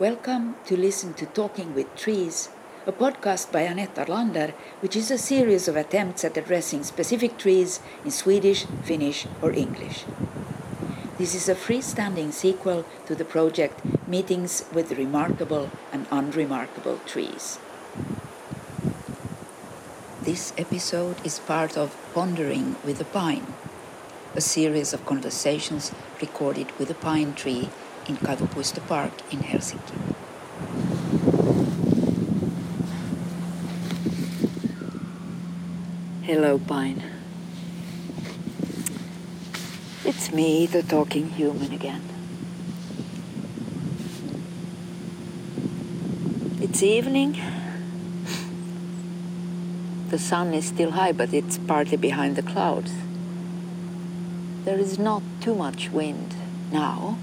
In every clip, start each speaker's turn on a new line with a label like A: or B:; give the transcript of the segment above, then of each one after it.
A: Welcome to listen to Talking with Trees, a podcast by Anette Arlander, which is a series of attempts at addressing specific trees in Swedish, Finnish, or English. This is a freestanding sequel to the project Meetings with Remarkable and Unremarkable Trees. This episode is part of Pondering with a Pine, a series of conversations recorded with a pine tree in Kaivopuisto Park in Helsinki. Hello, Pine. It's me, the talking human again. It's evening. The sun is still high, but it's partly behind the clouds. There is not too much wind now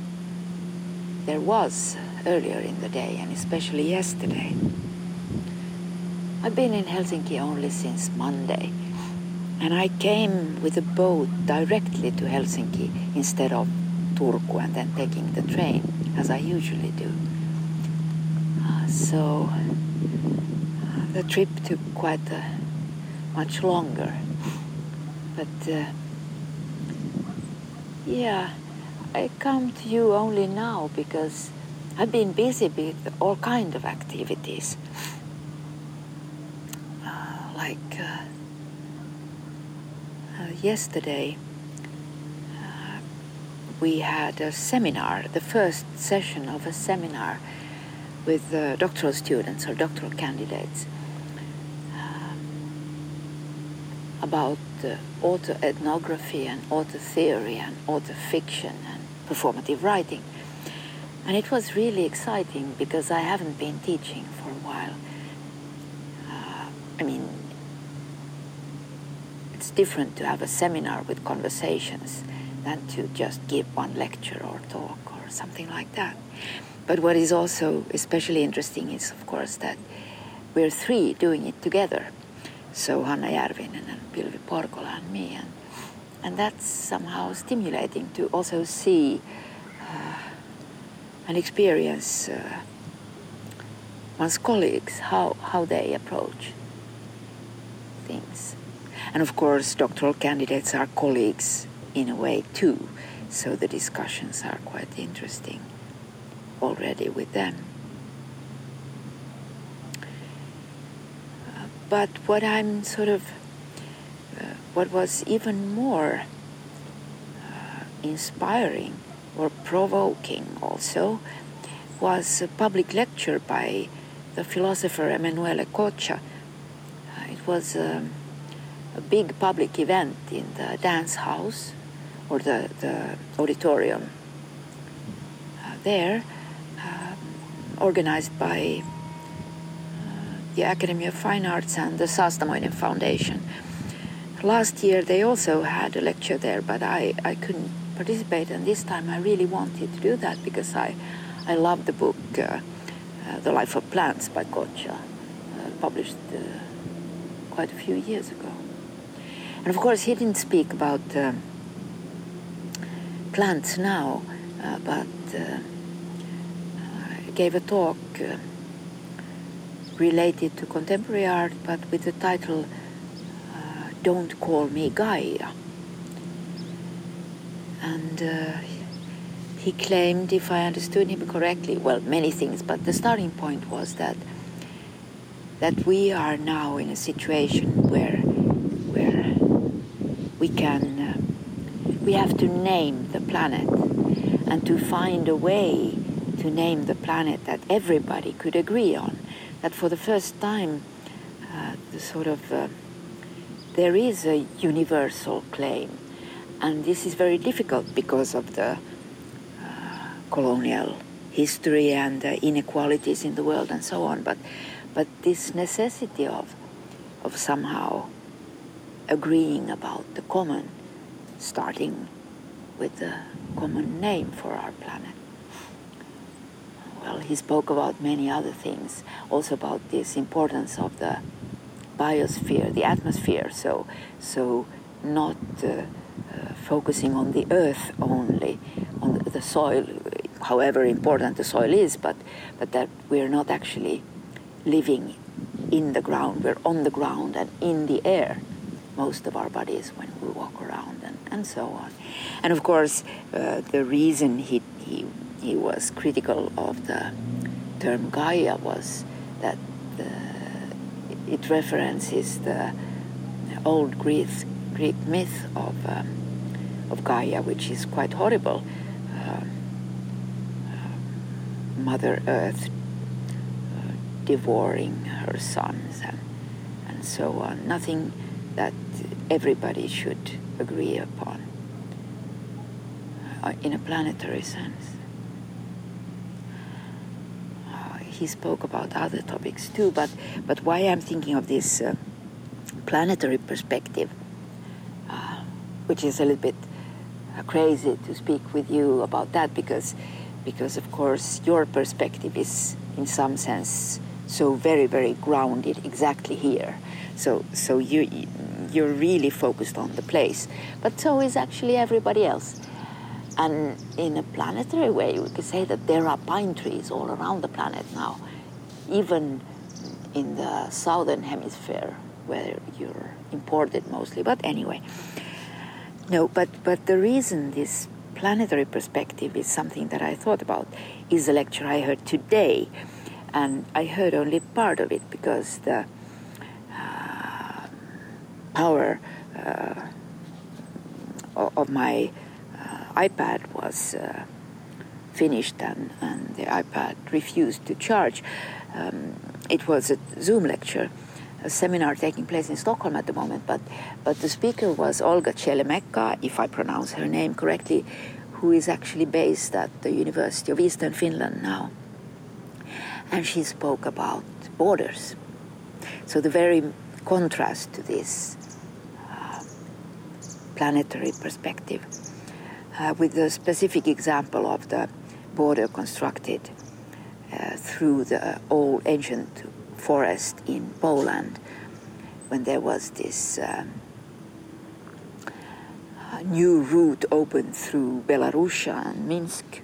A: there was earlier in the day and especially yesterday. I've been in Helsinki only since Monday and I came with a boat directly to Helsinki instead of Turku and then taking the train as I usually do. Uh, so uh, the trip took quite uh, much longer. But yeah, I come to you only now because I've been busy with all kind of activities. Uh, like uh, uh, yesterday, uh, we had a seminar, the first session of a seminar with uh, doctoral students or doctoral candidates uh, about auto ethnography and auto theory and auto fiction performative writing. And it was really exciting because I haven't been teaching for a while. Uh, I mean, it's different to have a seminar with conversations than to just give one lecture or talk or something like that. But what is also especially interesting is, of course, that we're three doing it together. So Hanna Järvinen and Pilvi Porkola and me. And and that's somehow stimulating to also see uh, and experience uh, one's colleagues, how, how they approach things. And of course, doctoral candidates are colleagues in a way too, so the discussions are quite interesting already with them. Uh, but what I'm sort of what was even more uh, inspiring or provoking also was a public lecture by the philosopher Emanuele Coccia. Uh, it was um, a big public event in the dance house or the, the auditorium uh, there, uh, organized by uh, the Academy of Fine Arts and the Saastamoinen Foundation. Last year they also had a lecture there, but I, I couldn't participate, and this time I really wanted to do that because I, I love the book uh, uh, The Life of Plants by Coccia, uh, published uh, quite a few years ago. And of course, he didn't speak about uh, plants now, uh, but gave a talk related to contemporary art, but with the title don't call me Gaia. And uh, he claimed, if I understood him correctly, well, many things, but the starting point was that that we are now in a situation where where we can uh, we have to name the planet and to find a way to name the planet that everybody could agree on. That for the first time, uh, the sort of uh, there is a universal claim. And this is very difficult because of the uh, colonial history and the inequalities in the world and so on. But, but this necessity of, of somehow agreeing about the common, starting with the common name for our planet. Well, he spoke about many other things, also about this importance of the biosphere, the atmosphere. So, so not uh, uh, focusing on the earth only, on the soil however important the soil is, but, but that we're not actually living in the ground. We're on the ground and in the air, most of our bodies when we walk around and, and so on. And of course, uh, the reason he, he, he was critical of the term Gaia was that the, it references the old Greek, Greek myth of, um, of Gaia, which is quite horrible. Uh, Mother Earth uh, devouring her sons and, and so on. Nothing that everybody should agree upon uh, in a planetary sense. Uh, he spoke about other topics too, but, but why I'm thinking of this uh, planetary perspective, uh, which is a little bit uh, crazy to speak with you about that because, because of course your perspective is in some sense so very very grounded exactly here. So so you you're really focused on the place, but so is actually everybody else. And in a planetary way, we could say that there are pine trees all around the planet now, even in the southern hemisphere where you're imported mostly. But anyway, no, but, but the reason this planetary perspective is something that I thought about is a lecture I heard today. And I heard only part of it because the uh, power uh, of my iPad was uh, finished and, and the iPad refused to charge. Um, it was a Zoom lecture a seminar taking place in Stockholm at the moment, but, but the speaker was Olga Cielemęcka, if I pronounce her name correctly, who is actually based at the University of Eastern Finland now. And she spoke about borders. So the very contrast to this uh, planetary perspective, uh, with the specific example of the border constructed uh, through the old ancient forest in Poland when there was this um, new route opened through Belarus and Minsk.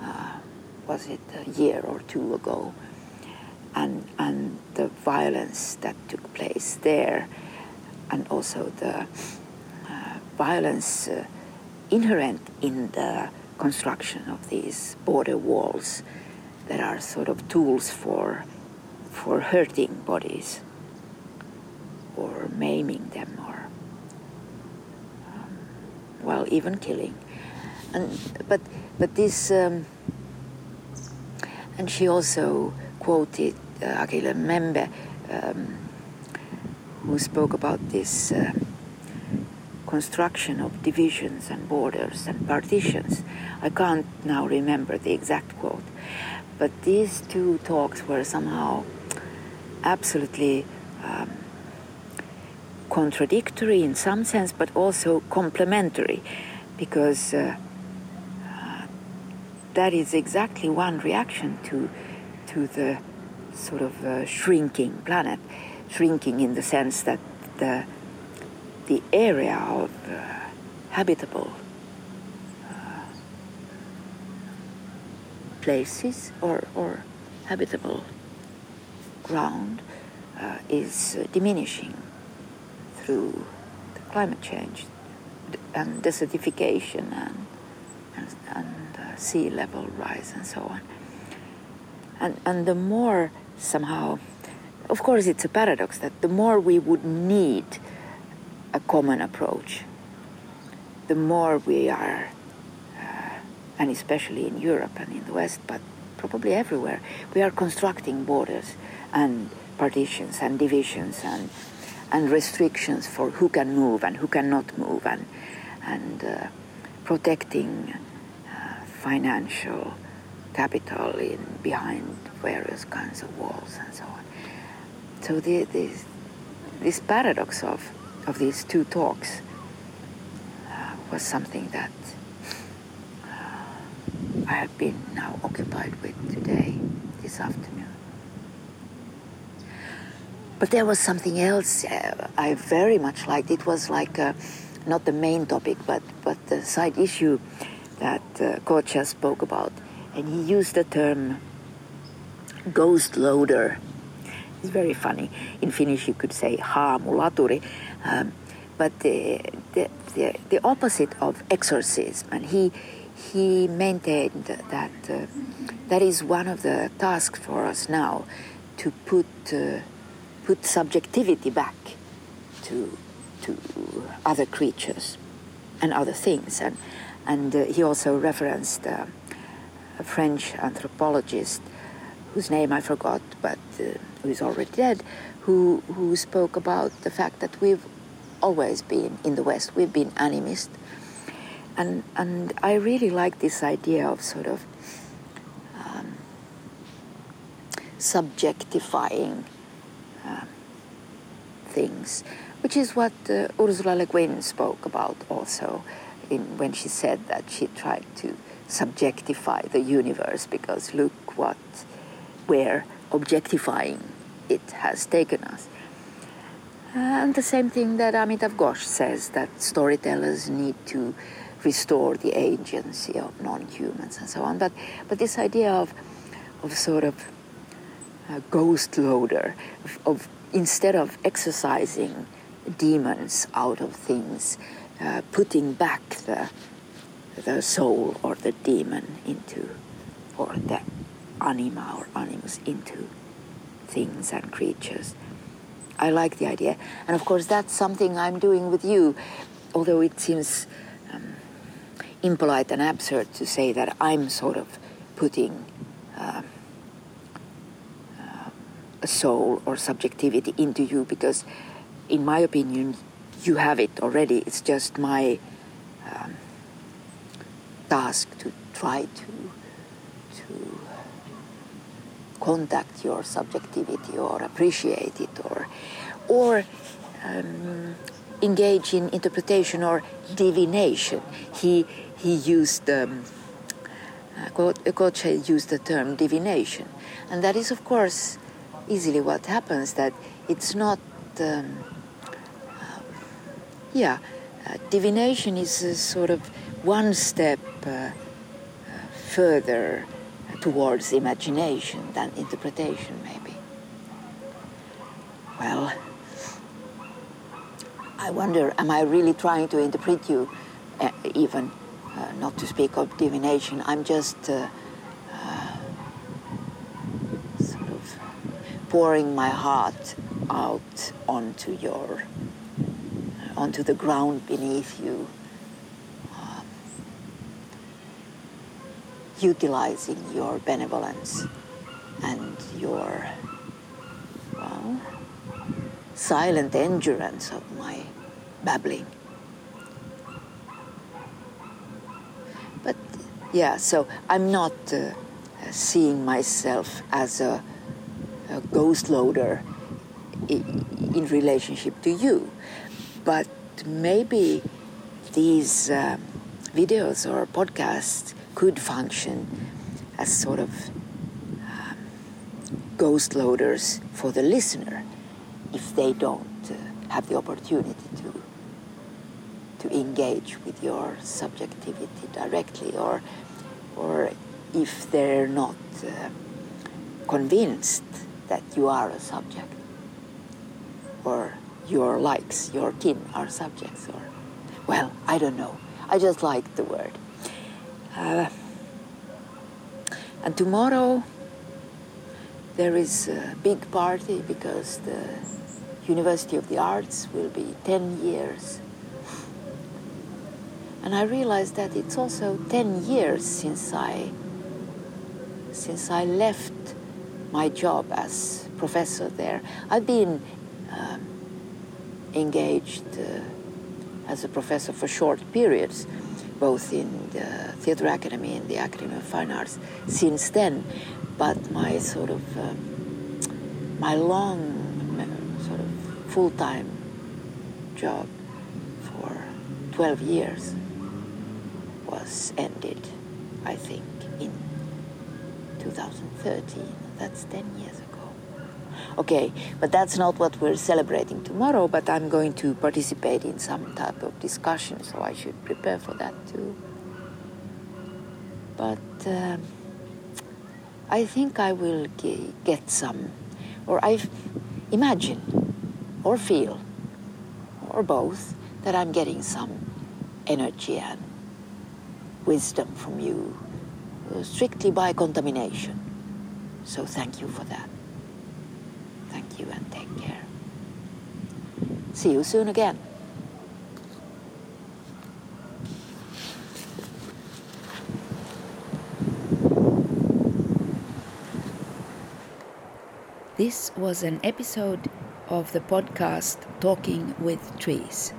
A: Uh, was it a year or two ago? And, and the violence that took place there, and also the uh, violence uh, inherent in the construction of these border walls that are sort of tools for for hurting bodies or maiming them or um, well even killing. And but but this um, and she also quoted uh, Achille Mbembe um, who spoke about this uh, construction of divisions and borders and partitions. I can't now remember the exact quote, but these two talks were somehow absolutely um, contradictory in some sense, but also complementary, because uh, uh, that is exactly one reaction to to the sort of uh, shrinking planet, shrinking in the sense that the the area of uh, habitable uh, places or or habitable ground uh, is uh, diminishing through the climate change and desertification and, and, and uh, sea level rise and so on. And, and the more somehow, of course, it's a paradox that the more we would need a common approach, the more we are, uh, and especially in Europe and in the West, but probably everywhere, we are constructing borders and partitions and divisions and and restrictions for who can move and who cannot move and and uh, protecting uh, financial capital in behind various kinds of walls and so on. So the, this this paradox of of these two talks uh, was something that uh, I have been now occupied with today, this afternoon. But there was something else uh, I very much liked. It was like uh, not the main topic, but, but the side issue that uh, Coccia spoke about and he used the term ghost loader. It's very funny. In Finnish, you could say haamulaturi, um, but the, the, the, the, opposite of exorcism. And he, he maintained that uh, that is one of the tasks for us now to put, uh, put subjectivity back to, to other creatures and other things. And, and uh, he also referenced uh, a French anthropologist whose name I forgot, but uh, who is already dead, who, who spoke about the fact that we've always been in the West, we've been animist. And, and I really like this idea of sort of um, subjectifying uh, things, which is what uh, Ursula Le Guin spoke about also in, when she said that she tried to subjectify the universe because look what where objectifying it has taken us. And the same thing that Amitav Ghosh says that storytellers need to restore the agency of non-humans and so on. But but this idea of of sort of a ghost loader of, of instead of exercising demons out of things, uh, putting back the the soul or the demon into or the anima or animus into things and creatures. I like the idea. And of course, that's something I'm doing with you, although it seems um, impolite and absurd to say that I'm sort of putting uh, uh, a soul or subjectivity into you because, in my opinion, you have it already. It's just my um, task to try to to contact your subjectivity or appreciate it or, or um, engage in interpretation or divination. He, he used, um, uh, used the term divination. And that is, of course, easily what happens, that it's not, um, uh, yeah, uh, divination is a sort of one step uh, uh further towards imagination than interpretation, maybe. Well, I wonder, am I really trying to interpret you, uh, even uh, not to speak of divination? I'm just uh, uh sort of pouring my heart out onto your, onto the ground beneath you. Utilizing your benevolence and your well, silent endurance of my babbling. But yeah, so I'm not uh, seeing myself as a, a ghost loader in, relationship to you, but maybe these uh, videos or podcasts could function as sort of um, ghost loaders for the listener if they don't uh, have the opportunity to to engage with your subjectivity directly or or if they're not uh, convinced that you are a subject or your likes your kin are subjects or well i don't know. I just like the word uh, and tomorrow there is a big party because the University of the Arts will be 10 years. And I realized that it's also 10 years since I since I left my job as professor there. I've been um, engaged uh, as a professor for short periods, both in the Theatre Academy and the Academy of Fine Arts since then. But my sort of um, my long sort of full-time job for 12 years was ended, I think, in 2013. That's 10 years ago. Okay, but that's not what we're celebrating tomorrow, but I'm going to participate in some type of discussion, so I should prepare for that too. But uh, I think I will get some, or I imagine, or feel, or both, that I'm getting some energy and wisdom from you uh, strictly by contamination. So thank you for that. You and take care. See you soon again. This was an episode of the podcast Talking with Trees.